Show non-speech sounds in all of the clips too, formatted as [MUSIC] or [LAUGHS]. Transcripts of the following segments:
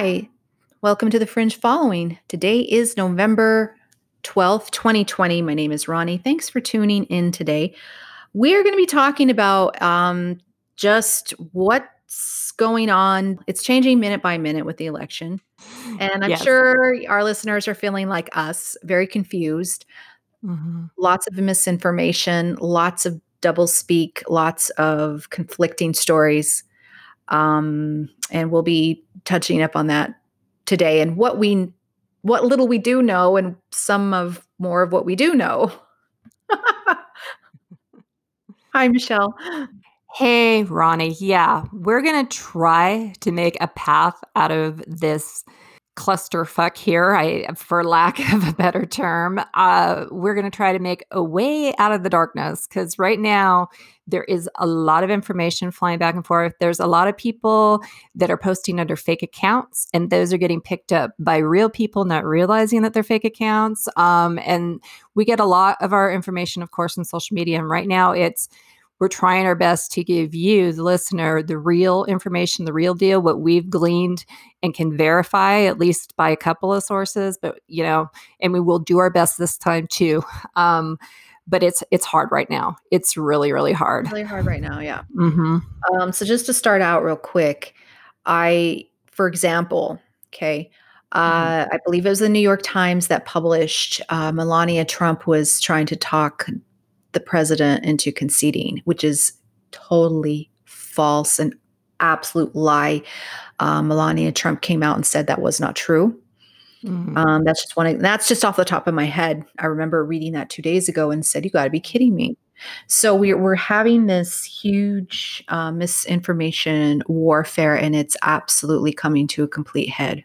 Hi, welcome to the Fringe Following. Today is November 12th, 2020. My name is Roni. Thanks for tuning in today. We're going to be talking about um, just what's going on. It's changing minute by minute with the election. And I'm Yes. sure our listeners are feeling like us, very confused. Mhm. Lots of misinformation, lots of doublespeak, lots of conflicting stories. Um, and we'll be touching up on that today and what we what little we do know and some of more of what we do know. [LAUGHS] Hi, Michelle. Hey, Roni. Yeah, we're going to try to make a path out of this clusterfuck here, I for lack [LAUGHS] of a better term. Uh, we're going to try to make a way out of the darkness because right now there is a lot of information flying back and forth. There's a lot of people that are posting under fake accounts, and those are getting picked up by real people not realizing that they're fake accounts. Um, and we get a lot of our information, of course, in social media. And right now it's we're trying our best to give you, the listener, the real information, the real deal, what we've gleaned and can verify at least by a couple of sources. But you know, and we will do our best this time too. [LAUGHS] Um, but it's it's hard right now. It's really really hard. Really hard right now, yeah. hmm Um, so just to start out real quick, I, for example, okay, Mhm. uh, I believe it was the New York Times that published uh, Melania Trump was trying to talk the president into conceding, which is totally false and absolute lie. Uh, Melania Trump came out and said that was not true. Mhm. Um, that's just one. of- That's just off the top of my head. I remember reading that two days ago and said, "You got to be kidding me." So we're we're having this huge uh, misinformation warfare, and it's absolutely coming to a complete head.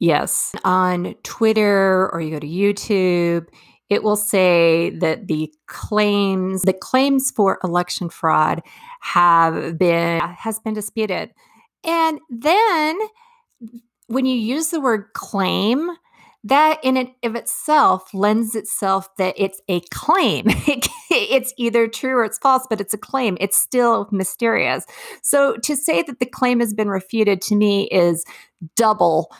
Yes. On Twitter or you go to YouTube, it will say that the claims, the claims for election fraud have been has been disputed. And then when you use the word claim, that in and of itself lends itself that it's a claim. [LAUGHS] it's either true or it's false, but it's a claim. It's still mysterious. So to say that the claim has been refuted to me is double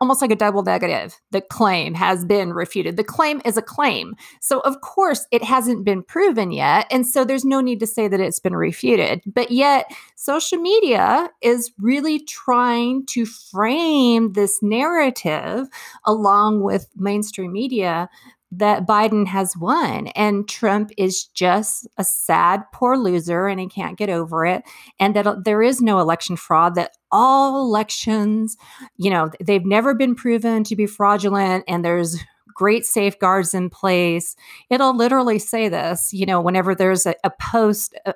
almost like a double negative. The claim has been refuted. The claim is a claim. So, of course, it hasn't been proven yet. And so there's no need to say that it's been refuted. But yet, social media is really trying to frame this narrative along with mainstream media that Biden has won and Trump is just a sad, poor loser and he can't get over it. And that uh, there is no election fraud, that all elections you know, they've never been proven to be fraudulent and there's great safeguards in place. It'll literally say this, you know, whenever there's a, a post uh,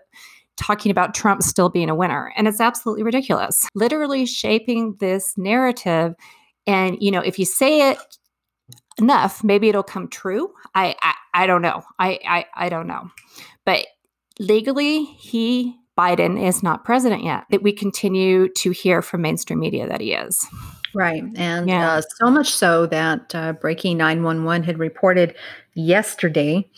talking about Trump still being a winner. And it's absolutely ridiculous. Literally shaping this narrative. And, you know, if you say it enough, maybe it'll come true. I I, I don't know. I, I I don't know. But legally, he Biden is not president yet. That we continue to hear from mainstream media that he is. Right. And Yeah. uh, so much so that uh, Breaking 911 had reported yesterday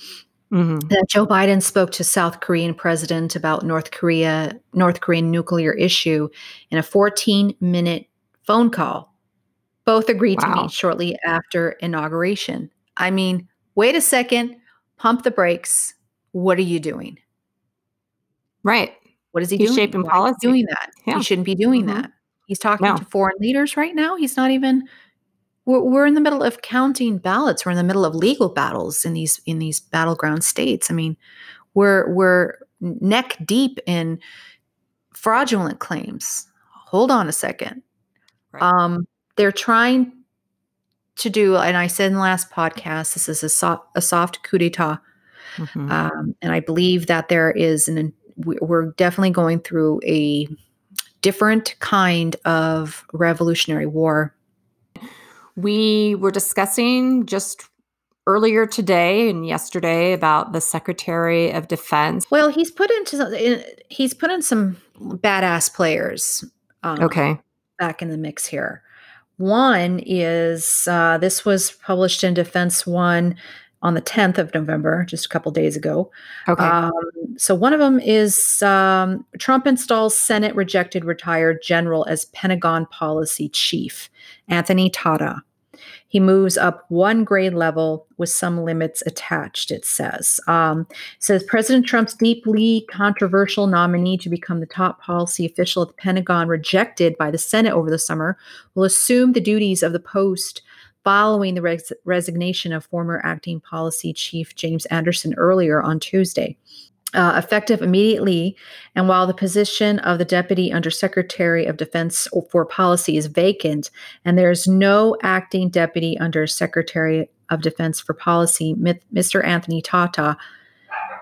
Mhm. that Joe Biden spoke to South Korean president about North Korea, North Korean nuclear issue in a 14 minute phone call. Both agreed to Wow. meet shortly after inauguration. I mean, wait a second, pump the brakes. What are you doing? Right. What is he He's doing? shaping Why policy. doing that? Yeah. He shouldn't be doing Mhm. that. He's talking No. to foreign leaders right now. He's not even. We're, we're in the middle of counting ballots. We're in the middle of legal battles in these in these battleground states. I mean, we're we're neck deep in fraudulent claims. Hold on a second. Right. Um, they're trying to do, and I said in the last podcast, this is a, so, a soft coup d'état. Mhm. Um, and I believe that there is an, we- we're definitely going through a different kind of revolutionary war. we were discussing just earlier today and yesterday about the Secretary of Defense. Well, he's put into he's put in some badass players. Um, Okay. back in the mix here. One is uh, this was published in Defense One on the 10th of November, just a couple days ago. Okay. Um, so one of them is um, Trump installs Senate rejected retired general as Pentagon policy chief, Anthony Tata. He moves up one grade level with some limits attached, it says. Um, says President Trump's deeply controversial nominee to become the top policy official at the Pentagon, rejected by the Senate over the summer, will assume the duties of the post following the res- resignation of former acting policy chief James Anderson earlier on Tuesday. Uh, effective immediately, and while the position of the Deputy Undersecretary of Defense for Policy is vacant, and there is no acting Deputy Undersecretary of Defense for Policy, Mr. Anthony Tata,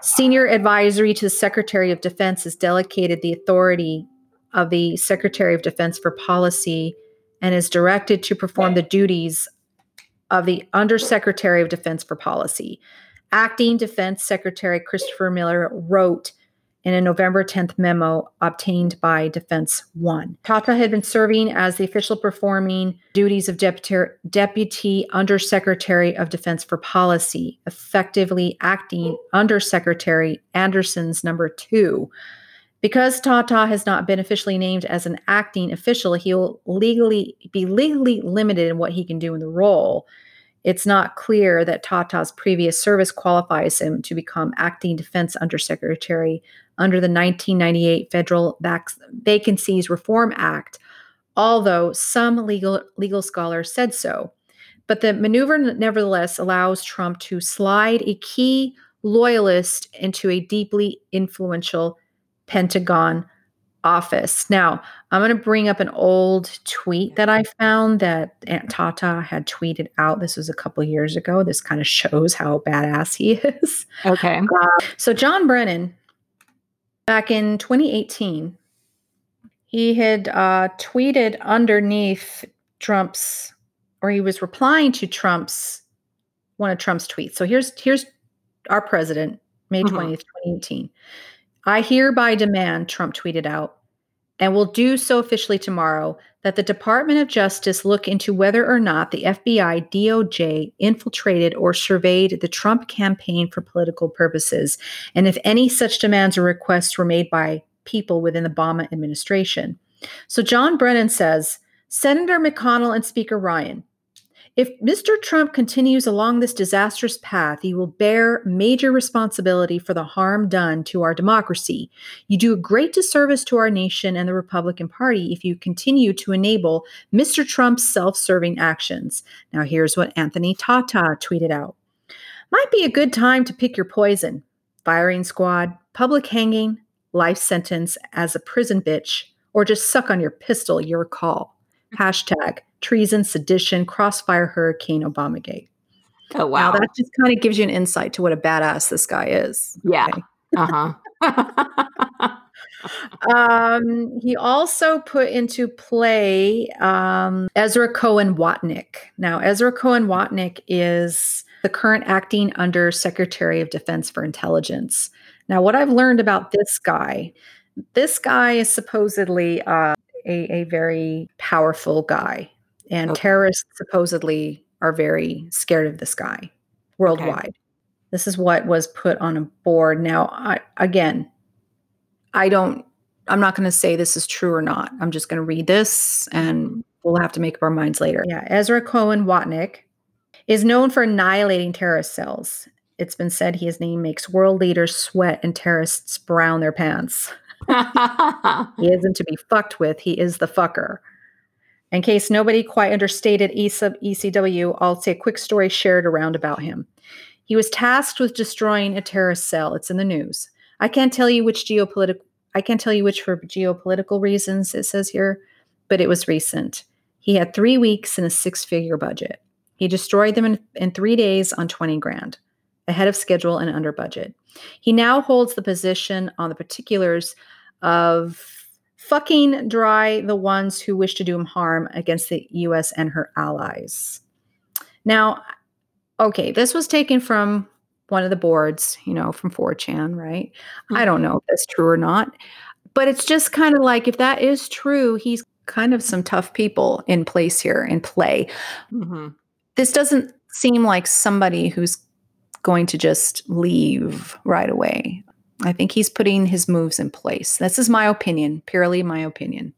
senior advisory to the Secretary of Defense, has delegated the authority of the Secretary of Defense for Policy and is directed to perform the duties of the Undersecretary of Defense for Policy. Acting Defense Secretary Christopher Miller wrote in a November 10th memo obtained by Defense One. Tata had been serving as the official performing duties of Deputy, Deputy Undersecretary of Defense for Policy, effectively acting Undersecretary Anderson's number two. Because Tata has not been officially named as an acting official, he'll legally be legally limited in what he can do in the role it's not clear that Tata's previous service qualifies him to become acting defense undersecretary under the 1998 Federal Vac- Vacancies Reform Act, although some legal legal scholars said so. But the maneuver nevertheless allows Trump to slide a key loyalist into a deeply influential Pentagon office. Now, I'm going to bring up an old tweet that I found that Aunt Tata had tweeted out. This was a couple years ago. This kind of shows how badass he [LAUGHS] is. Okay. Uh, so, John Brennan, back in 2018, he had uh, tweeted underneath Trump's, or he was replying to Trump's, one of Trump's tweets. So, here's here's our president, May 20th, mm-hmm. 2018. I hereby demand, Trump tweeted out, and will do so officially tomorrow, that the Department of Justice look into whether or not the FBI DOJ infiltrated or surveyed the Trump campaign for political purposes, and if any such demands or requests were made by people within the Obama administration. So John Brennan says Senator McConnell and Speaker Ryan, if Mr. Trump continues along this disastrous path, he will bear major responsibility for the harm done to our democracy. You do a great disservice to our nation and the Republican Party if you continue to enable Mr. Trump's self serving actions. Now, here's what Anthony Tata tweeted out Might be a good time to pick your poison. Firing squad, public hanging, life sentence as a prison bitch, or just suck on your pistol, your call. [LAUGHS] Hashtag treason, sedition, crossfire hurricane, Obamagate. Oh wow. Now, that just kind of gives you an insight to what a badass this guy is. Yeah. Okay? Uh-huh. [LAUGHS] um, he also put into play um, Ezra Cohen Watnick. Now, Ezra Cohen Watnick is the current acting under Secretary of Defense for Intelligence. Now, what I've learned about this guy, this guy is supposedly uh, a, a very powerful guy. And okay. terrorists supposedly are very scared of this guy worldwide. Okay. This is what was put on a board. Now, I, again, I don't, I'm not going to say this is true or not. I'm just going to read this and we'll have to make up our minds later. Yeah. Ezra Cohen Watnick is known for annihilating terrorist cells. It's been said his name makes world leaders sweat and terrorists brown their pants. [LAUGHS] he isn't to be fucked with. He is the fucker. In case nobody quite understated ECW, I'll say a quick story shared around about him. He was tasked with destroying a terrorist cell. It's in the news. I can't tell you which geopolitical I can't tell you which for geopolitical reasons it says here, but it was recent. He had three weeks and a six-figure budget. He destroyed them in, in three days on 20 grand, ahead of schedule and under budget. He now holds the position on the particulars of fucking dry the ones who wish to do him harm against the US and her allies. Now, okay, this was taken from one of the boards, you know, from 4chan, right? Mm-hmm. I don't know if that's true or not, but it's just kind of like if that is true, he's kind of some tough people in place here in play. Mm-hmm. This doesn't seem like somebody who's going to just leave right away. I think he's putting his moves in place. This is my opinion, purely my opinion.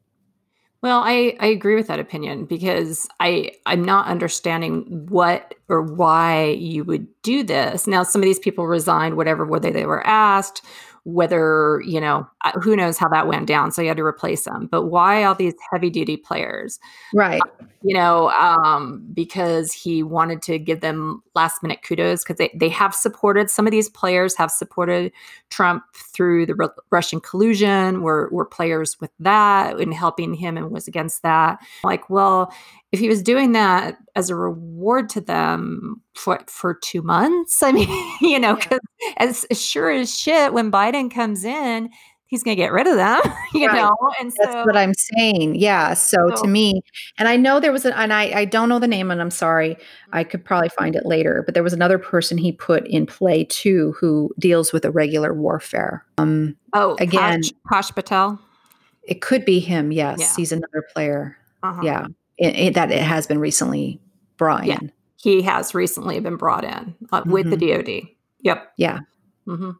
Well, I, I agree with that opinion because I I'm not understanding what or why you would do this. Now, some of these people resigned, whatever whether they were asked, whether you know uh, who knows how that went down so you had to replace them but why all these heavy duty players? Right. You know um, because he wanted to give them last minute kudos because they, they have supported some of these players have supported trump through the russian collusion were, were players with that and helping him and was against that. Like well if he was doing that as a reward to them for for two months, I mean, [LAUGHS] you know, because as, as sure as shit, when Biden comes in, he's going to get rid of them, [LAUGHS] you right. know. And that's so, what I'm saying. Yeah. So, so, to me, and I know there was an, and I I don't know the name, and I'm sorry, I could probably find it later. But there was another person he put in play too, who deals with irregular warfare. Um. Oh, again, Kash, Patel. It could be him. Yes, yeah. he's another player. Uh-huh. Yeah it, it, that it has been recently brought yeah. in. He has recently been brought in uh, mm-hmm. with the mm-hmm. DoD. Yep. Yeah. Mm-hmm.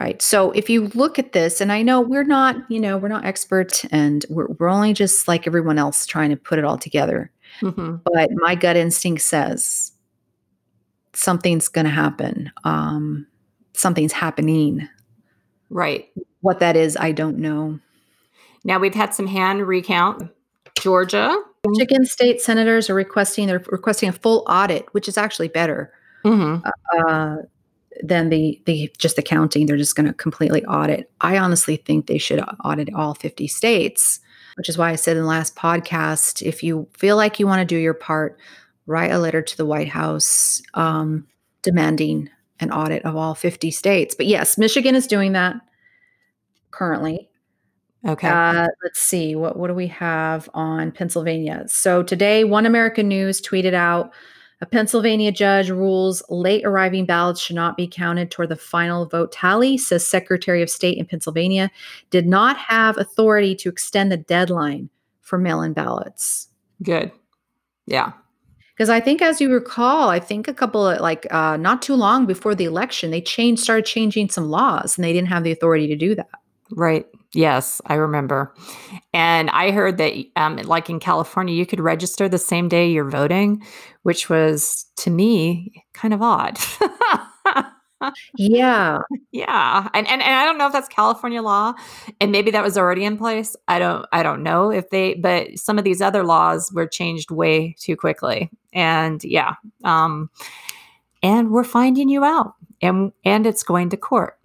Right. So if you look at this, and I know we're not, you know, we're not experts, and we're we're only just like everyone else trying to put it all together. Mm-hmm. But my gut instinct says something's going to happen. Um, something's happening. Right. What that is, I don't know. Now we've had some hand recount. Georgia Michigan state senators are requesting they're requesting a full audit, which is actually better mm-hmm. uh, than the the just accounting. They're just going to completely audit. I honestly think they should audit all 50 states, which is why I said in the last podcast, if you feel like you want to do your part, write a letter to the White House um, demanding an audit of all 50 states. But yes, Michigan is doing that currently. Okay. Uh, let's see. What, what do we have on Pennsylvania? So today, One American News tweeted out a Pennsylvania judge rules late arriving ballots should not be counted toward the final vote tally, says Secretary of State in Pennsylvania, did not have authority to extend the deadline for mail in ballots. Good. Yeah. Because I think, as you recall, I think a couple of like uh, not too long before the election, they changed, started changing some laws, and they didn't have the authority to do that. Right. Yes, I remember. And I heard that, um, like in California, you could register the same day you're voting, which was to me kind of odd. [LAUGHS] yeah. Yeah. And, and and I don't know if that's California law and maybe that was already in place. I don't I don't know if they but some of these other laws were changed way too quickly. And yeah. Um and we're finding you out and and it's going to court.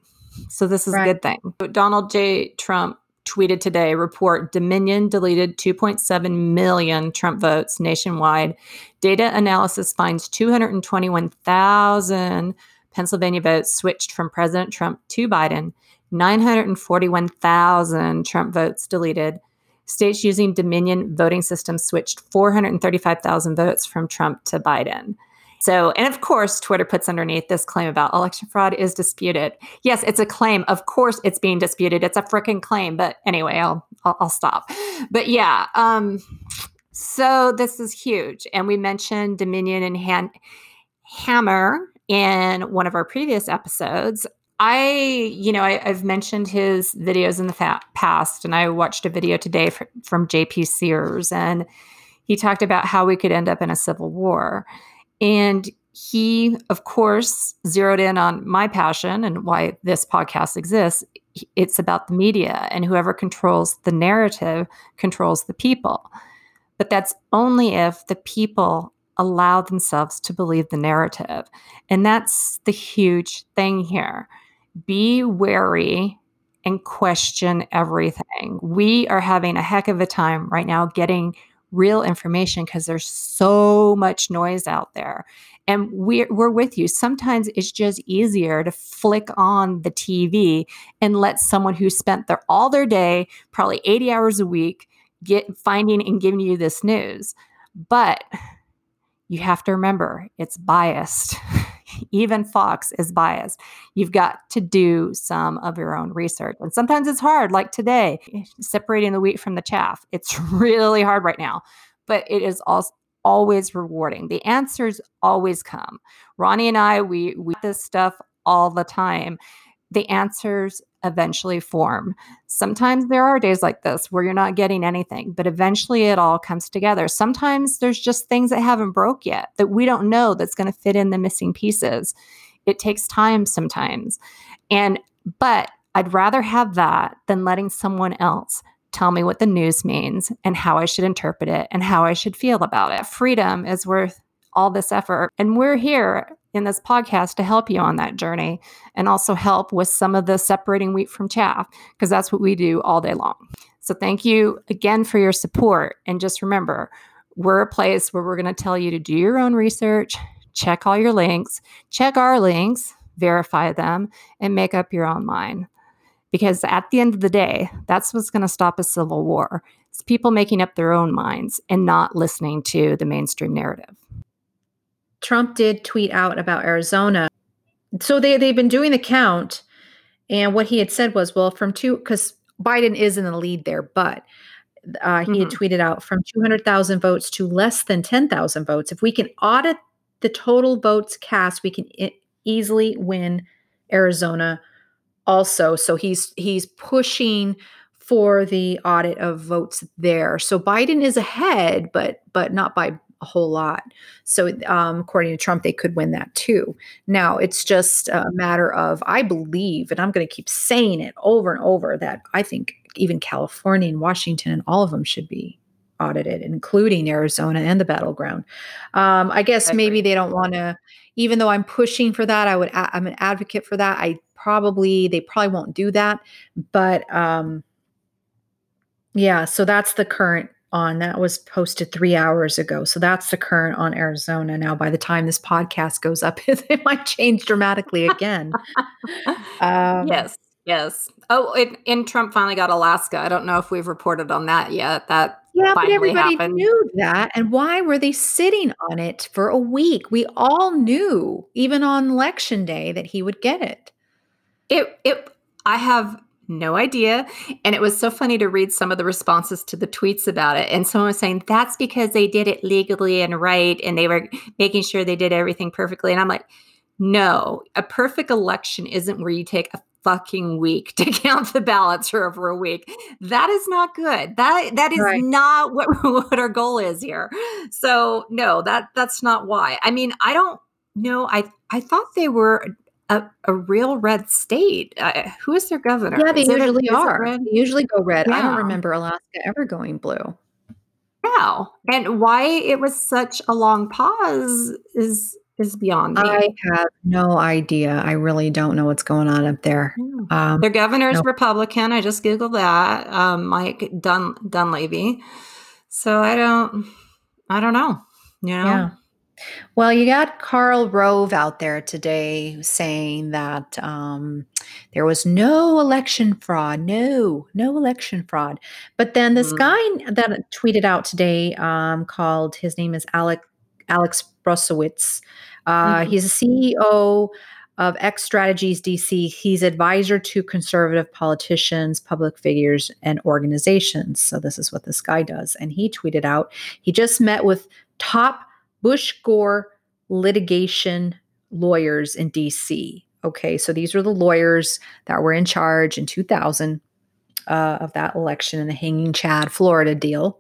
So this is right. a good thing. Donald J. Trump tweeted today report Dominion deleted 2.7 million Trump votes nationwide. Data analysis finds 221,000 Pennsylvania votes switched from President Trump to Biden, 941,000 Trump votes deleted. States using Dominion voting system switched 435,000 votes from Trump to Biden. So, and of course, Twitter puts underneath this claim about election fraud is disputed. Yes, it's a claim. Of course, it's being disputed. It's a freaking claim. But anyway, I'll, I'll, I'll stop. But yeah, um, so this is huge. And we mentioned Dominion and Han- Hammer in one of our previous episodes. I, you know, I, have mentioned his videos in the fa- past, and I watched a video today fr- from JP Sears, and he talked about how we could end up in a civil war. And he, of course, zeroed in on my passion and why this podcast exists. It's about the media, and whoever controls the narrative controls the people. But that's only if the people allow themselves to believe the narrative. And that's the huge thing here. Be wary and question everything. We are having a heck of a time right now getting real information because there's so much noise out there. And we're, we're with you. Sometimes it's just easier to flick on the TV and let someone who spent their all their day, probably 80 hours a week, get finding and giving you this news. But you have to remember it's biased. [LAUGHS] Even Fox is biased. You've got to do some of your own research. And sometimes it's hard, like today, separating the wheat from the chaff. It's [LAUGHS] really hard right now. But it is also always rewarding. The answers always come. Roni and I, we we this stuff all the time. The answers eventually form. Sometimes there are days like this where you're not getting anything, but eventually it all comes together. Sometimes there's just things that haven't broke yet that we don't know that's going to fit in the missing pieces. It takes time sometimes. And but I'd rather have that than letting someone else tell me what the news means and how I should interpret it and how I should feel about it. Freedom is worth all this effort. And we're here in this podcast to help you on that journey and also help with some of the separating wheat from chaff, because that's what we do all day long. So thank you again for your support. And just remember, we're a place where we're going to tell you to do your own research, check all your links, check our links, verify them, and make up your own mind. Because at the end of the day, that's what's going to stop a civil war. It's people making up their own minds and not listening to the mainstream narrative. Trump did tweet out about Arizona. So they, they've been doing the count. And what he had said was, well, from two, because Biden is in the lead there, but uh, he mm-hmm. had tweeted out from 200,000 votes to less than 10,000 votes. If we can audit the total votes cast, we can I- easily win Arizona also. So he's he's pushing for the audit of votes there. So Biden is ahead, but but not by a whole lot. So, um, according to Trump, they could win that too. Now, it's just a matter of, I believe, and I'm going to keep saying it over and over, that I think even California and Washington and all of them should be audited, including Arizona and the battleground. Um, I guess I maybe they don't want to, even though I'm pushing for that, I would, I'm an advocate for that. I probably, they probably won't do that. But um, yeah, so that's the current on that was posted three hours ago. So that's the current on Arizona. Now, by the time this podcast goes up, [LAUGHS] it might change dramatically [LAUGHS] again. um, yes, yes. Oh, and, and, Trump finally got Alaska. I don't know if we've reported on that yet. That yeah, but everybody happened. knew that. And why were they sitting on it for a week? We all knew, even on election day, that he would get it. It it. I have no idea. And it was so funny to read some of the responses to the tweets about it. And someone was saying, that's because they did it legally and right. And they were making sure they did everything perfectly. And I'm like, no, a perfect election isn't where you take a fucking week [LAUGHS] to count the ballots for over a week. That is not good. That that is right. not what, [LAUGHS] what our goal is here. So no, that that's not why. I mean, I don't know. I I thought they were a, a real red state. Uh, who is their governor? Yeah, they is usually a, are. They usually go red. Yeah. I don't remember Alaska ever going blue. Wow. And why it was such a long pause is is beyond me. I have no idea. I really don't know what's going on up there. Um, Their governor's no. Republican. I just googled that. Um, Mike Dun Dunleavy. So I don't. I don't know. You know. Yeah. Well, you got Karl Rove out there today saying that um, there was no election fraud. No, no election fraud. But then this mm. guy that tweeted out today um, called, his name is Alec, Alex Bruesewitz. Uh, mm-hmm. He's a CEO of X Strategies DC. He's advisor to conservative politicians, public figures, and organizations. So this is what this guy does. And he tweeted out he just met with top Bush Gore litigation lawyers in DC. Okay, so these are the lawyers that were in charge in 2000 uh, of that election in the Hanging Chad, Florida deal.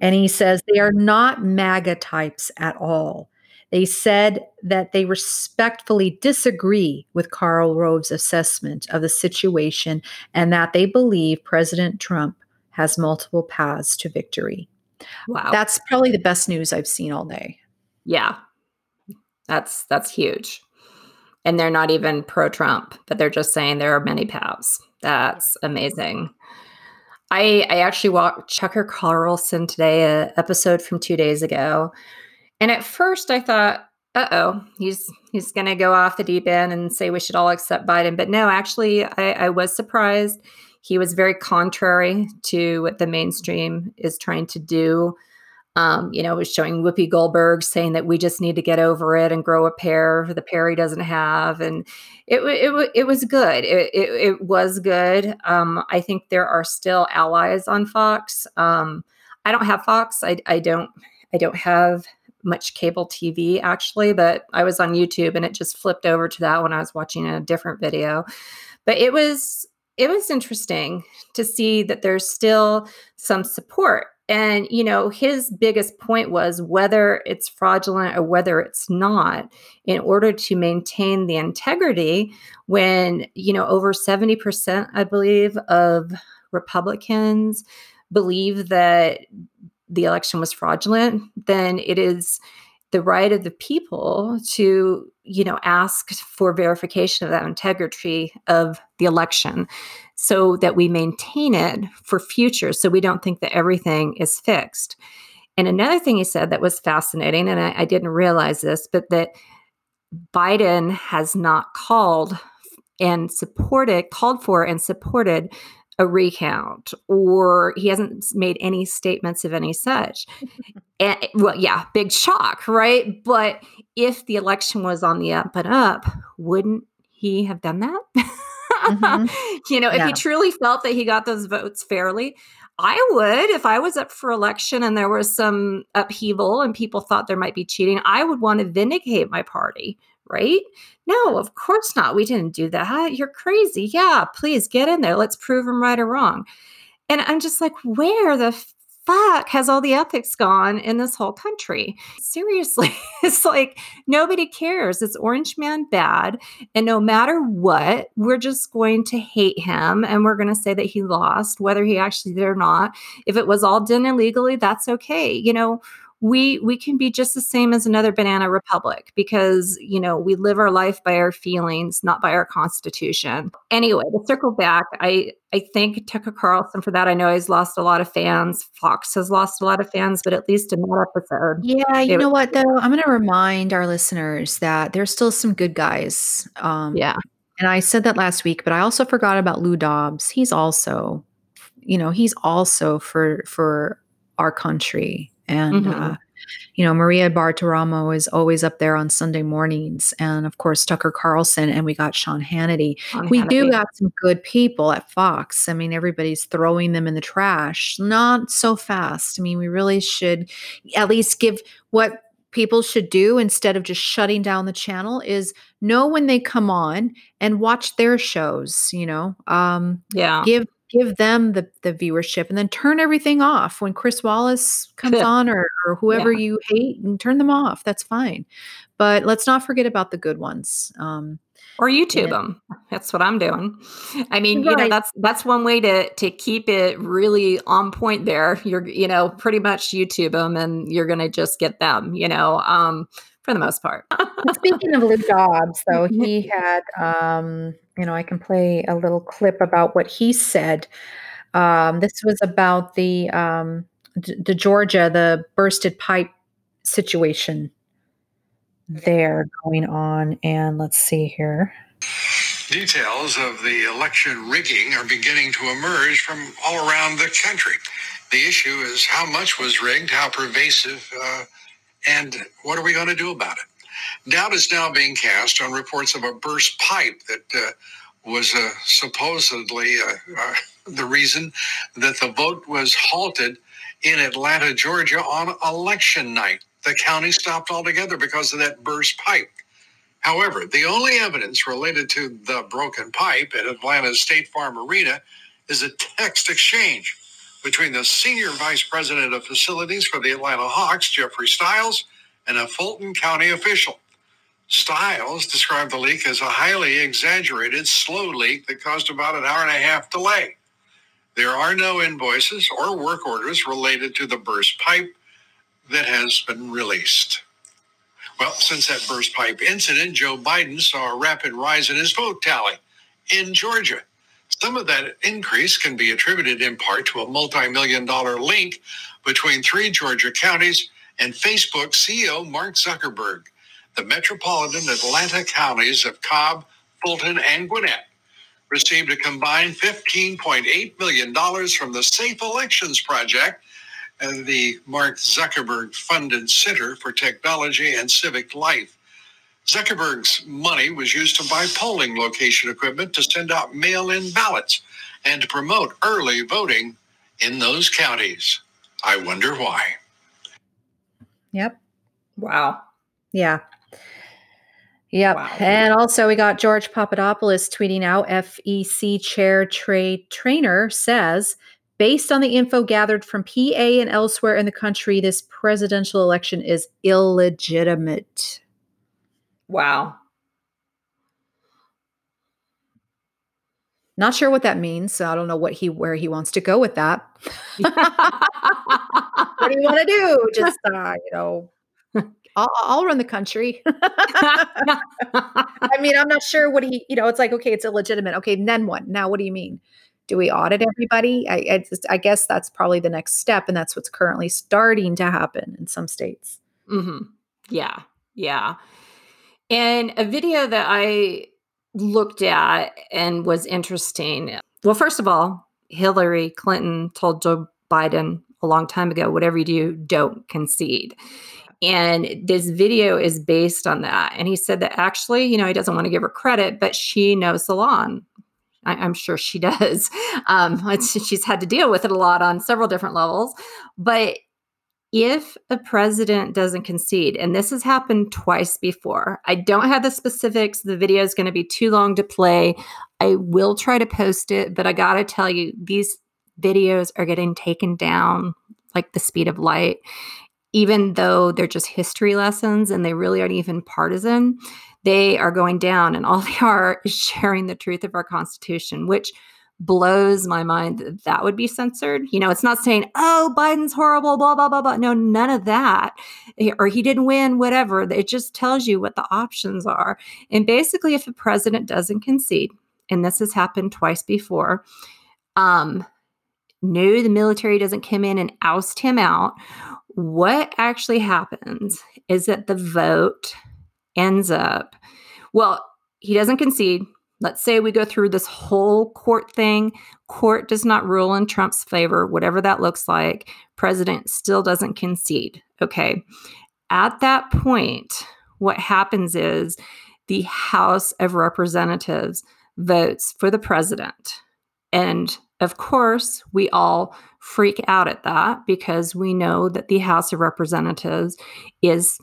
And he says they are not MAGA types at all. They said that they respectfully disagree with Karl Rove's assessment of the situation and that they believe President Trump has multiple paths to victory. Wow. That's probably the best news I've seen all day. Yeah. That's that's huge. And they're not even pro Trump, but they're just saying there are many paths. That's amazing. I I actually watched Tucker Carlson today, a episode from two days ago. And at first I thought, uh oh, he's he's gonna go off the deep end and say we should all accept Biden. But no, actually I, I was surprised. He was very contrary to what the mainstream is trying to do. Um, you know, was showing Whoopi Goldberg saying that we just need to get over it and grow a pair for the pair he doesn't have, and it it it was good. It it, it was good. Um, I think there are still allies on Fox. Um, I don't have Fox. I I don't I don't have much cable TV actually, but I was on YouTube and it just flipped over to that when I was watching a different video. But it was it was interesting to see that there's still some support. And you know, his biggest point was whether it's fraudulent or whether it's not, in order to maintain the integrity when, you know, over 70% I believe of Republicans believe that the election was fraudulent, then it is the right of the people to you know ask for verification of that integrity of the election so that we maintain it for future so we don't think that everything is fixed. And another thing he said that was fascinating and I, I didn't realize this but that biden has not called and supported called for and supported a recount or he hasn't made any statements of any such. and [LAUGHS] well, yeah, big shock, right? But if the election was on the up and up, wouldn't he have done that? Mm-hmm. [LAUGHS] you know, if yeah. he truly felt that he got those votes fairly, I would, if I was up for election and there was some upheaval and people thought there might be cheating, I would want to vindicate my party, right? No, of course not. We didn't do that. You're crazy. Yeah, please get in there. Let's prove them right or wrong. And I'm just like, where the fuck has all the ethics gone in this whole country? Seriously, [LAUGHS] it's like nobody cares. It's Orange Man bad. And no matter what, we're just going to hate him and we're going to say that he lost, whether he actually did or not. If it was all done illegally, that's okay. You know, we we can be just the same as another banana republic because you know we live our life by our feelings not by our constitution. Anyway to circle back i i thank tucker carlson for that. I know he's lost a lot of fans. Fox has lost a lot of fans but at least in that episode yeah you know what though? I'm going to remind our listeners that there's still some good guys um yeah. and i said that last week but i also forgot about lou dobbs. He's also you know he's also for for our country and, mm-hmm. uh, you know, Maria Bartiromo is always up there on Sunday mornings. And of course, Tucker Carlson, and we got Sean Hannity. Sean we Hannity. do got some good people at Fox. I mean, everybody's throwing them in the trash. Not so fast. I mean, we really should at least give what people should do instead of just shutting down the channel is know when they come on and watch their shows you know um yeah give give them the, the viewership and then turn everything off when Chris Wallace comes [LAUGHS] on or, or whoever yeah. you hate and turn them off. That's fine. But let's not forget about the good ones. Um, or YouTube them. That's what I'm doing. I mean, right. you know, that's that's one way to to keep it really on point. There, you're you know pretty much YouTube them, and you're gonna just get them. You know, um, for the most part. Speaking of Lou Dobbs, though, [LAUGHS] he had um, you know, I can play a little clip about what he said. Um, this was about the um, d- the Georgia, the bursted pipe situation there going on, and let's see here. Details of the election rigging are beginning to emerge from all around the country. The issue is how much was rigged, how pervasive, uh, and what are we going to do about it? Doubt is now being cast on reports of a burst pipe that uh, was uh, supposedly uh, uh, the reason that the vote was halted in Atlanta, Georgia on election night. The county stopped altogether because of that burst pipe. However, the only evidence related to the broken pipe at Atlanta's State Farm Arena is a text exchange between the senior vice president of facilities for the Atlanta Hawks, Jeffrey Stiles, and a Fulton County official. Stiles described the leak as a highly exaggerated, slow leak that caused about an hour and a half delay. There are no invoices or work orders related to the burst pipe that has been released. Well, since that burst pipe incident, Joe Biden saw a rapid rise in his vote tally in Georgia. Some of that increase can be attributed in part to a multi million dollar link between three Georgia counties and Facebook CEO Mark Zuckerberg the metropolitan Atlanta counties of Cobb, Fulton, and Gwinnett received a combined $15.8 million from the Safe Elections Project, and the Mark Zuckerberg funded Center for Technology and Civic Life. Zuckerberg's money was used to buy polling location equipment to send out mail in ballots and to promote early voting in those counties. I wonder why. Yep. Wow. Yeah. Yep. Wow. And also, we got George Papadopoulos tweeting out FEC chair Trey Trainor says, based on the info gathered from PA and elsewhere in the country, this presidential election is illegitimate. Wow. Not sure what that means. So I don't know what he where he wants to go with that. [LAUGHS] what do you want to do? Just uh, you know, I'll, I'll run the country. [LAUGHS] I mean, I'm not sure what he, you know, it's like, okay, it's illegitimate. Okay, then what? Now, what do you mean? Do we audit everybody? I, I, just, I guess that's probably the next step, and that's what's currently starting to happen in some states. Mm-hmm. Yeah, yeah. And a video that I looked at and was interesting. Well, first of all, Hillary Clinton told Joe Biden a long time ago whatever you do, don't concede. And this video is based on that. And he said that actually, you know, he doesn't want to give her credit, but she knows the law. And I, am sure she [LAUGHS] does. Um, [LAUGHS] she's had to deal with it a lot on several different levels. But if a president doesn't concede, and this has happened twice before, I don't have the specifics. The video is going to be too long to play. I will try to post it, but I got to tell you, these videos are getting taken down like the speed of light, even though they're just history lessons and they really aren't even partisan. They are going down, and all [LAUGHS] they are is sharing the truth of our Constitution, which blows my mind that that would be censored. You know, it's not saying, oh, Biden's horrible, blah, blah, blah, blah. No, none of that. Or he didn't win, whatever. It just tells you what the options are. And basically, if a president doesn't concede, and this has happened twice before, um, no, the military doesn't come in and oust him out. What actually happens is that the vote ends up, well, he doesn't concede Let's say we go through this whole court thing. Court does not rule in Trump's favor, whatever that looks like. President still doesn't concede. Okay. At that point, what happens is the House of Representatives votes for the president. And of course, we all freak out at that because we know that the House of Representatives is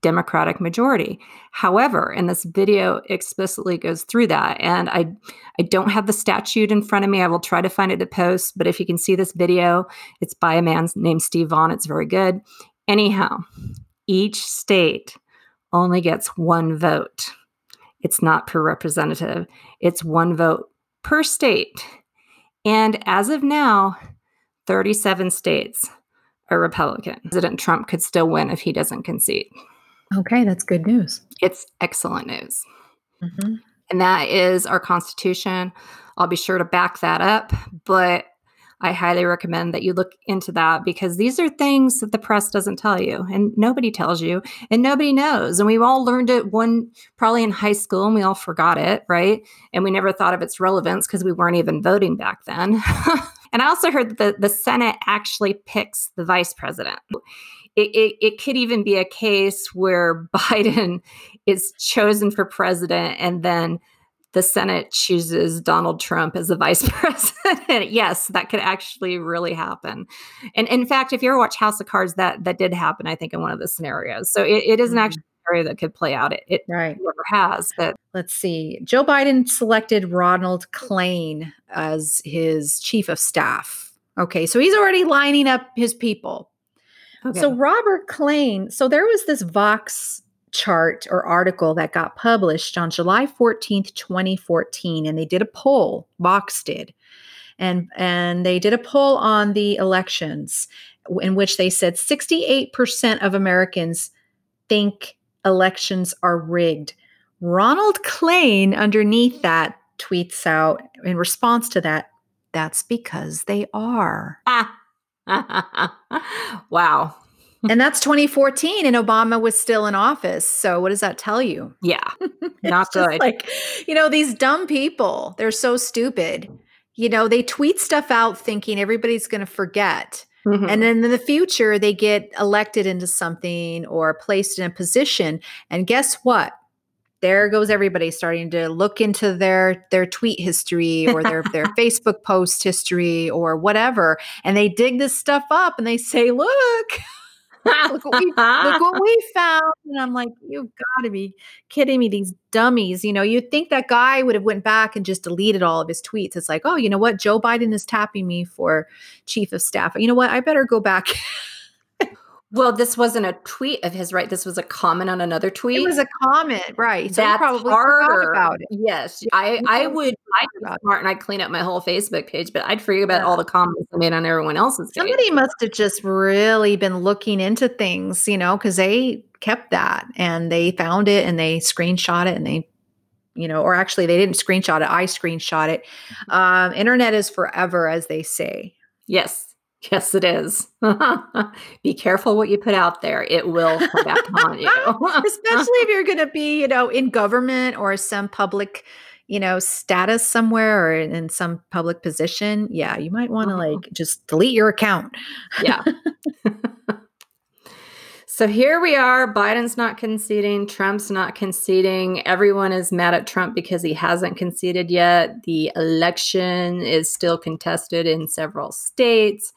Democratic majority. However, and this video explicitly goes through that, and I I don't have the statute in front of me. I will try to find it to post, but if you can see this video, it's by a man named Steve Vaughn. It's very good. Anyhow, each state only gets one vote. It's not per representative. It's one vote per state. And as of now, 37 states are Republican. President Trump could still win if he doesn't concede. Okay, that's good news. It's excellent news. Mm-hmm. And that is our Constitution. I'll be sure to back that up, but I highly recommend that you look into that because these are things that the press doesn't tell you and nobody tells you and nobody knows. And we all learned it one probably in high school and we all forgot it, right? And we never thought of its relevance because we weren't even voting back then. [LAUGHS] and I also heard that the, the Senate actually picks the vice president it, it, it, could even be a case where [LAUGHS] Biden is chosen for president and then the Senate chooses Donald Trump as the vice [LAUGHS] president. yes, that could actually really happen. And in fact, if you ever watch House of Cards, that that did happen, I think, in one of the scenarios. So it, it is an mm-hmm. actual scenario that could play out. It, it right. never has. But let's see. Joe Biden selected Ronald Klain as his chief of staff. Okay, so he's already lining up his people. Okay. So Robert Klain, so there was this Vox chart or article that got published on July 14th, 2014 and they did a poll, Vox did. And and they did a poll on the elections in which they said 68% of Americans think elections are rigged. Ronald Klain underneath that tweets out in response to that that's because they are. Ah. [LAUGHS] wow. [LAUGHS] and that's 2014 and Obama was still in office. So what does that tell you? Yeah. [LAUGHS] Not good. Like, you know, these dumb people, they're so stupid. You know, they tweet stuff out thinking everybody's going to forget. Mm-hmm. And then in the future, they get elected into something or placed in a position. And guess what? There goes everybody starting to look into their their tweet history or their their [LAUGHS] Facebook post history or whatever and they dig this stuff up and they say look [LAUGHS] look, what we, look what we [LAUGHS] found. And I'm like, you've got to be kidding me. These dummies, you know, you'd think that guy would have went back and just deleted all of his tweets. It's like, oh, you know what? Joe Biden is tapping me for chief of staff. You know what? I better go back. Well, this wasn't a tweet of his, right? This was a comment on another tweet. It was a comment, right? So That's probably harder. about it. Yes, I, I would. I smart and I'd clean up my whole Facebook page, but I'd forget about yeah. all the comments I made on everyone else's. Page. Somebody must have just really been looking into things, you know, because they kept that and they found it and they screenshot it and they you know, or actually they didn't screenshot it. I screenshot it. Mm-hmm. Um, internet is forever, as they say. Yes. Yes, it is. [LAUGHS] be careful what you put out there. It will come back on you. [LAUGHS] Especially if you're going to be, you know, in government or some public, you know, status somewhere or in some public position. Yeah, you might want to mm-hmm. like just delete your account. yeah. [LAUGHS] So here we are. Biden's not conceding. Trump's not conceding. Everyone is mad at Trump because he hasn't conceded yet. The election is still contested in several states.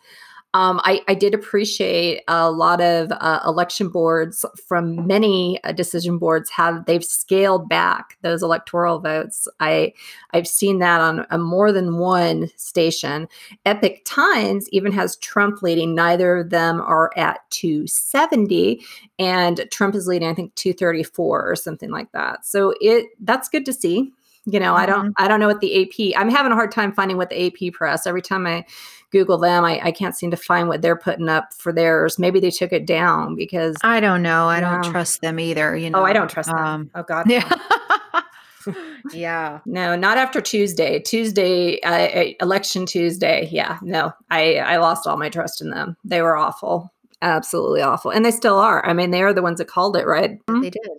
Um, I, I, did appreciate a lot of uh, election boards from many uh, decision boards have they've scaled back those electoral votes. I I've seen that on a more than one station. Epoch Times even has Trump leading. Neither of them are at 270, and Trump is leading I think 234 or something like that. So it that's good to see you know mm-hmm. i don't mm-hmm. i don't know what the ap i'm having a hard time finding what the ap press every time i google them. I, I can't seem to find what they're putting up for theirs. Maybe they took it down because i don't know. I don't trust them either you know oh i don't trust um, them oh god [LAUGHS] yeah. yeah. No not after tuesday. Tuesday uh, election tuesday. Yeah no. I i lost all my trust in them. They were awful. Absolutely awful. And they still are. I mean they are the ones that called it right? They did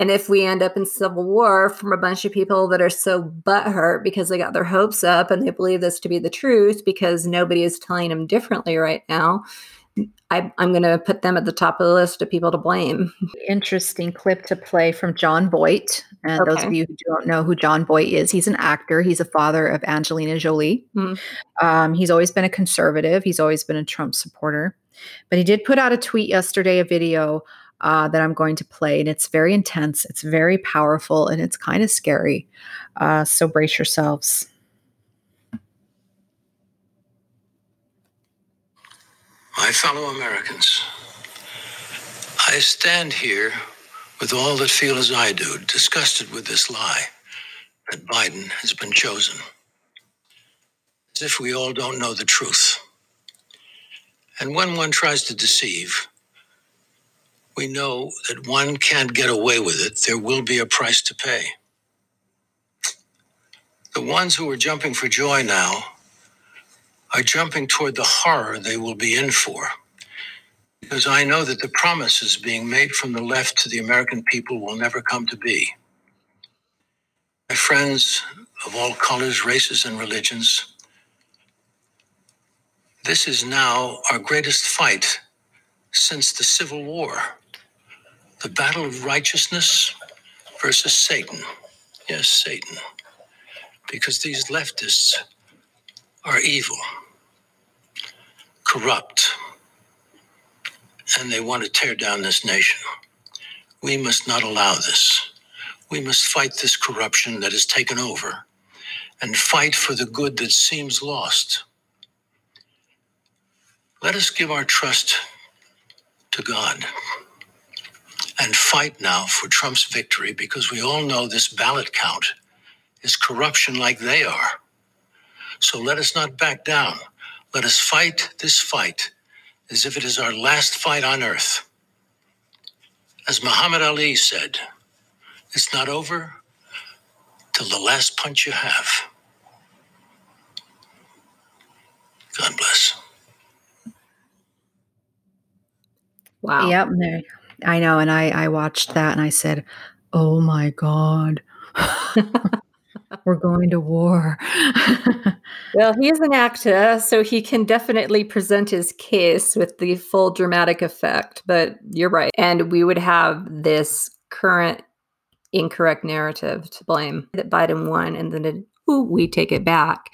and if we end up in civil war from a bunch of people that are so butthurt because they got their hopes up and they believe this to be the truth because nobody is telling them differently right now, I, am going to put them at the top of the list of people to blame. Interesting clip to play from Jon Voight. And okay. those of you who don't know who Jon Voight is, he's an actor. He's a father of Angelina Jolie. Mm. Um, he's always been a conservative. He's always been a Trump supporter. But he did put out a tweet yesterday, a video uh, that I'm going to play. And it's very intense, it's very powerful, and it's kind of scary. Uh, so brace yourselves. My fellow Americans, I stand here with all that feel as I do, disgusted with this lie that Biden has been chosen. As if we all don't know the truth. And when one tries to deceive, we know that one can't get away with it, there will be a price to pay. The ones who are jumping for joy now are jumping toward the horror they will be in for. Because I know that the promises being made from the left to the American people will never come to be. My friends of all colors, races, and religions, this is now our greatest fight since the Civil War the battle of righteousness versus Satan. Yes, Satan. Because these leftists are evil, corrupt, and they want to tear down this nation. We must not allow this. We must fight this corruption that has taken over and fight for the good that seems lost. Let us give our trust to God and fight now for Trump's victory because we all know this ballot count is corruption like they are. So let us not back down. Let us fight this fight as if it is our last fight on earth. As Muhammad Ali said, it's not over till the last punch you have. God bless. Wow. Yep. There. I know. And I, I watched that and I said, oh my God. [LAUGHS] We're going to war. [LAUGHS] well, he is an actor, so he can definitely present his case with the full dramatic effect. But you're right. And we would have this current incorrect narrative to blame that Biden won and then, ooh, we take it back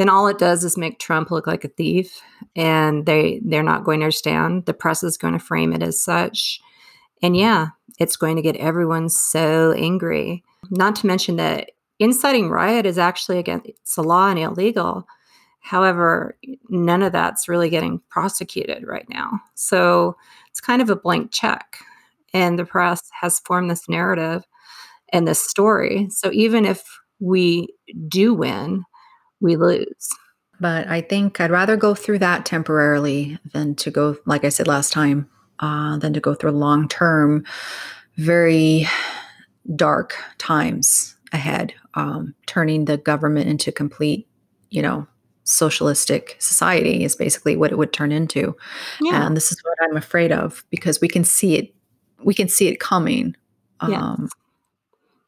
then all it does is make Trump look like a thief and they they're not going to understand. The press is going to frame it as such. And yeah, it's going to get everyone so angry. Not to mention that inciting riot is actually against the law and illegal. However, none of that's really getting prosecuted right now. So it's kind of a blank check. And the press has formed this narrative and this story. So even if we do win, we lose. But I think I'd rather go through that temporarily than to go, like I said last time, uh, than to go through long term, very dark times ahead, um, turning the government into complete, you know, socialistic society is basically what it would turn into. Yeah. And this is what I'm afraid of because we can see it, we can see it coming. Um,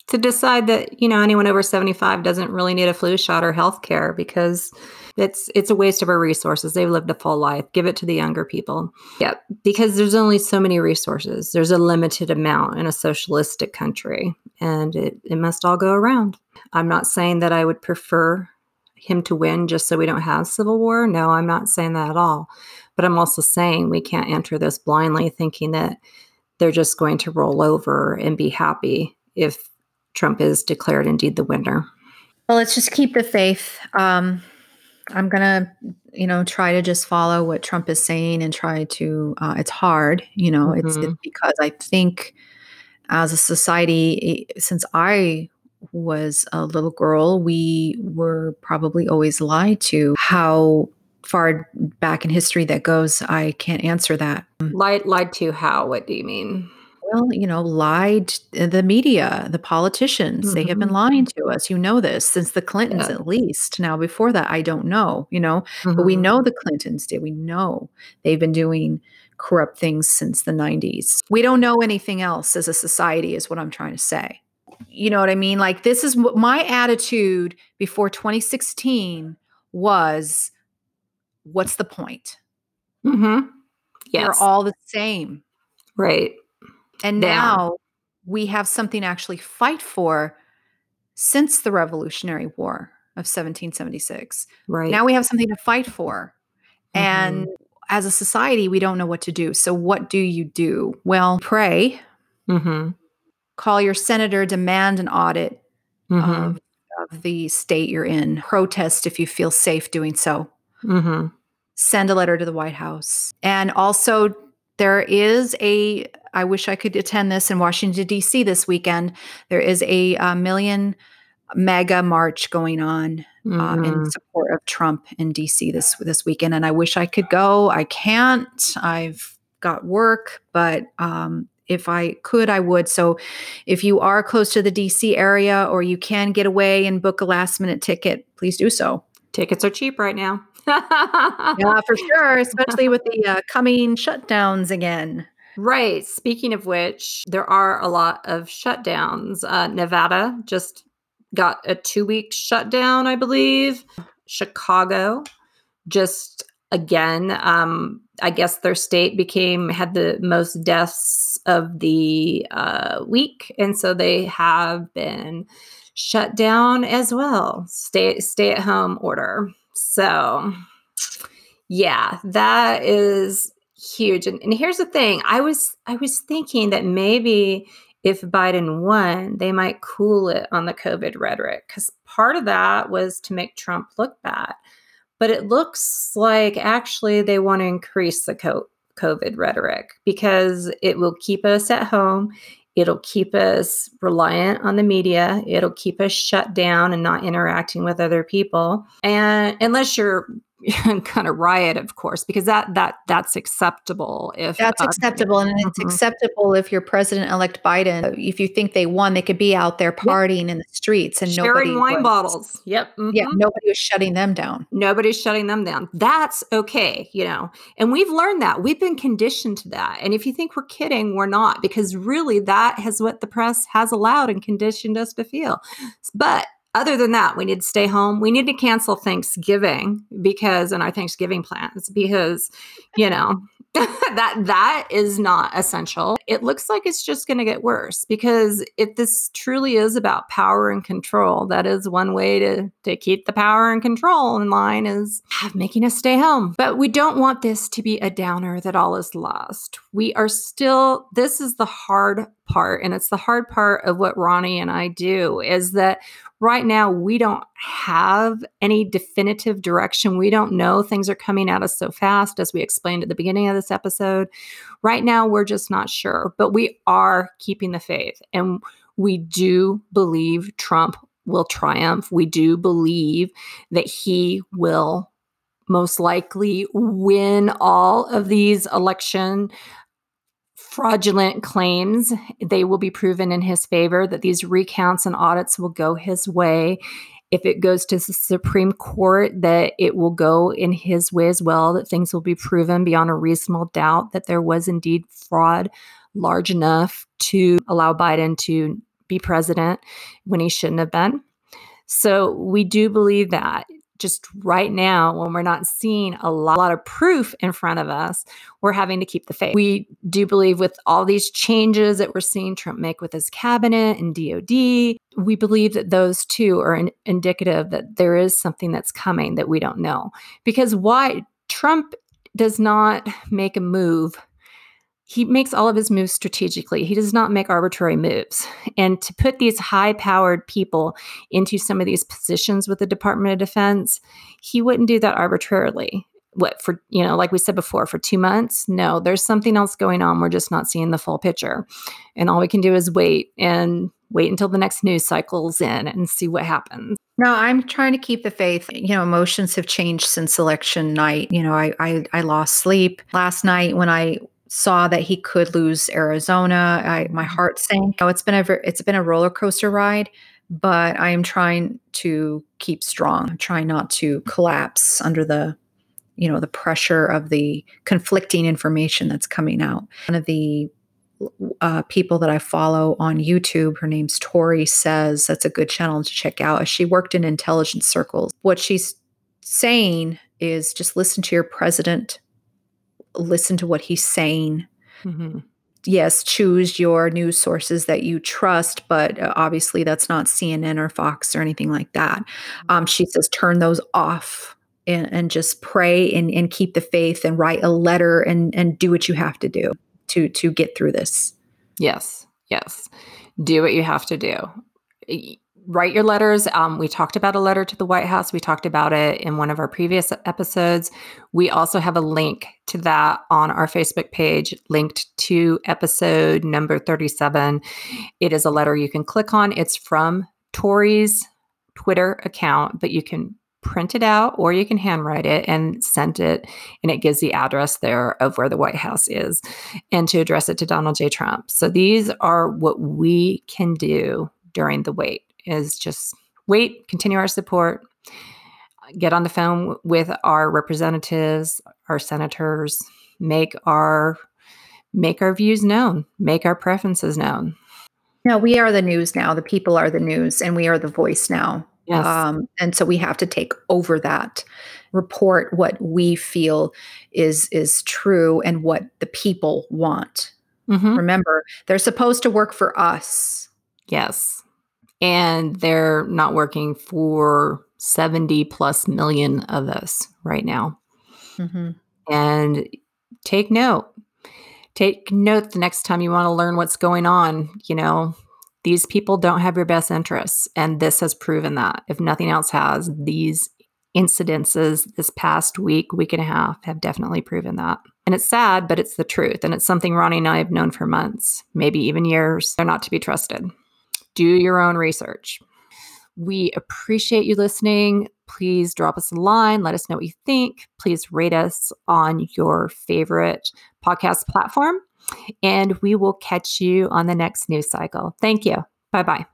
to decide that you know anyone over 75 doesn't really need a flu shot or health care because it's it's a waste of our resources. They've lived a full life. Give it to the younger people. Yeah because there's only so many resources. There's a limited amount in a socialistic country and it, it must all go around. I'm not saying that i would prefer him to win just so we don't have civil war. No i'm not saying that at all. But i'm also saying we can't enter this blindly thinking that they're just going to roll over and be happy if Trump is declared indeed the winner. Well, let's just keep the faith. Um, I'm gonna, you know, try to just follow what Trump is saying and try to. Uh, it's hard, you know. Mm-hmm. It's, it's because I think, as a society, since I was a little girl, we were probably always lied to. How far back in history that goes, I can't answer that. Lied, lied to how? What do you mean? Well, you know, lied the media, the politicians, mm-hmm. they have been mm-hmm. lying to us. You know this since the Clintons yeah. at least. Now before that I don't know, you know, mm-hmm. but we mm-hmm. know the Clintons did. We know they've been doing corrupt things since the 90s. We don't know anything else as a society is what I'm trying to say. You know what I mean? Like this is what my attitude before 2016 was what's the point? Mhm. Yes. They're all the same. Right. And now we have something to actually fight for since the Revolutionary War of 1776. Right. Now we have something to fight for. Mm-hmm. And as a society, we don't know what to do. So, what do you do? Well, pray, mm-hmm. call your senator, demand an audit mm-hmm. of, of, the state you're in, protest if you feel safe doing so. Mm-hmm. Send a letter to the White House. And also, there is a I wish I could attend this in Washington, D.C. this weekend. There is a, a Million MAGA March going on mm-hmm. uh, in mm-hmm. support of Trump in D.C. this this weekend, and I wish I could go. I can't. I've got work, but um, if I could, I would. So, if you are close to the D.C. area or you can get away and book a last minute ticket, please do so. Tickets are cheap right now. yeah, for sure, [LAUGHS] especially with the uh, coming shutdowns again. Right. Speaking of which, there are a lot of shutdowns. Uh, Nevada just got a two week shutdown, I believe. Chicago just again, um, I guess their state became had the most deaths of the uh, week, and so they have been shut down as well. Stay stay at home order. So, yeah, that is huge. And, and here's the thing: I was I was thinking that maybe if Biden won, they might cool it on the COVID rhetoric because part of that was to make Trump look bad. But it looks like actually they want to increase the COVID rhetoric because it will keep us at home. It'll keep us reliant on the media. It'll keep us shut down and not interacting with other people. And unless you're [LAUGHS] kind of riot of course because that that that's acceptable if that's uh, acceptable and mm-hmm. it's acceptable if you're president-elect biden if you think they won they could be out there partying yep. in the streets and sharing wine was, bottles yep mm-hmm. yeah nobody was shutting them down nobody's shutting them down that's okay you know and we've learned that we've been conditioned to that and if you think we're kidding we're not because really that has what the press has allowed and conditioned us to feel but other than that, we need to stay home. We need to cancel Thanksgiving because in our Thanksgiving plans, because, you know, [LAUGHS] that that is not essential. It looks like it's just going to get worse because if this truly is about power and control, that is one way to to keep the power and control in line is making us stay home. But we don't want this to be a downer that all is lost. We are still this is the hard part and it's the hard part of what Roni and I do is that right now we don't have any definitive direction. We don't know things are coming at us so fast, as we explained at the beginning of this episode. Right now, we're just not sure, but we are keeping the faith. And we do believe Trump will triumph. We do believe that he will most likely win all of these election fraudulent claims, they will be proven in his favor, that these recounts and audits will go his way. If it goes to the Supreme Court, that it will go in his way as well, that things will be proven beyond a reasonable doubt that there was indeed fraud large enough to allow Biden to be president when he shouldn't have been. So we do believe that just right now, when we're not seeing a lot of proof in front of us, we're having to keep the faith. We do believe with all these changes that we're seeing Trump make with his cabinet and DOD, we believe that those two are in- indicative that there is something that's coming that we don't know. Because why Trump does not make a move he makes all of his moves strategically. He does not make arbitrary moves. And to put these high powered people into some of these positions with the Department of Defense, he wouldn't do that arbitrarily. What for, you know, like we said before, for two months? No, there's something else going on. We're just not seeing the full picture. And all we can do is wait and wait until the next news cycle's in and see what happens. No, I'm trying to keep the faith. You know, emotions have changed since election night. You know, I I, I lost sleep last night when I saw that he could lose Arizona. I, my mm-hmm. heart sank. Oh, it's been a it's been a roller coaster ride, but I am trying to keep strong. I'm trying not to collapse under the you know the pressure of the conflicting information that's coming out. One of the uh, people that I follow on YouTube, her name's Tori, says that's a good channel to check out. She worked in intelligence circles. What she's saying is just listen to your president listen to what he's saying. Mm-hmm. Yes, choose your news sources that you trust, but uh, obviously that's not CNN or Fox or anything like that. Mm-hmm. Um, she says turn those off and, and just pray and, and keep the faith and write a letter and and do what you have to do to to get through this. Yes, yes, do what you have to do write your letters. Um, we talked about a letter to the White House. We talked about it in one of our previous episodes. We also have a link to that on our Facebook page, linked to episode number 37. It is a letter you can click on. It's from Tori's Twitter account, but you can print it out or you can handwrite it and send it and it gives the address there of where the white house is and to address it to donald j trump so these are what we can do during the wait is just wait, continue our support, get on the phone with our representatives, our senators, make our make our views known, make our preferences known. No, we are the news now. The people are the news, and we are the voice now. Yes. Um, and so we have to take over that, report what we feel is is true and what the people want. Mm-hmm. Remember, they're supposed to work for us. Yes and they're not working for 70 plus million of us right now. Mm-hmm. And take note. Take note the next time you want to learn what's going on. You know, these people don't have your best interests. And this has proven that. If nothing else has, these incidences this past week, week and a half have definitely proven that. And it's sad, but it's the truth. And it's something Roni and I have known for months, maybe even years. They're not to be trusted do your own research. We appreciate you listening. Please drop us a line. Let us know what you think. Please rate us on your favorite podcast platform. And we will catch you on the next news cycle. Thank you. Bye bye.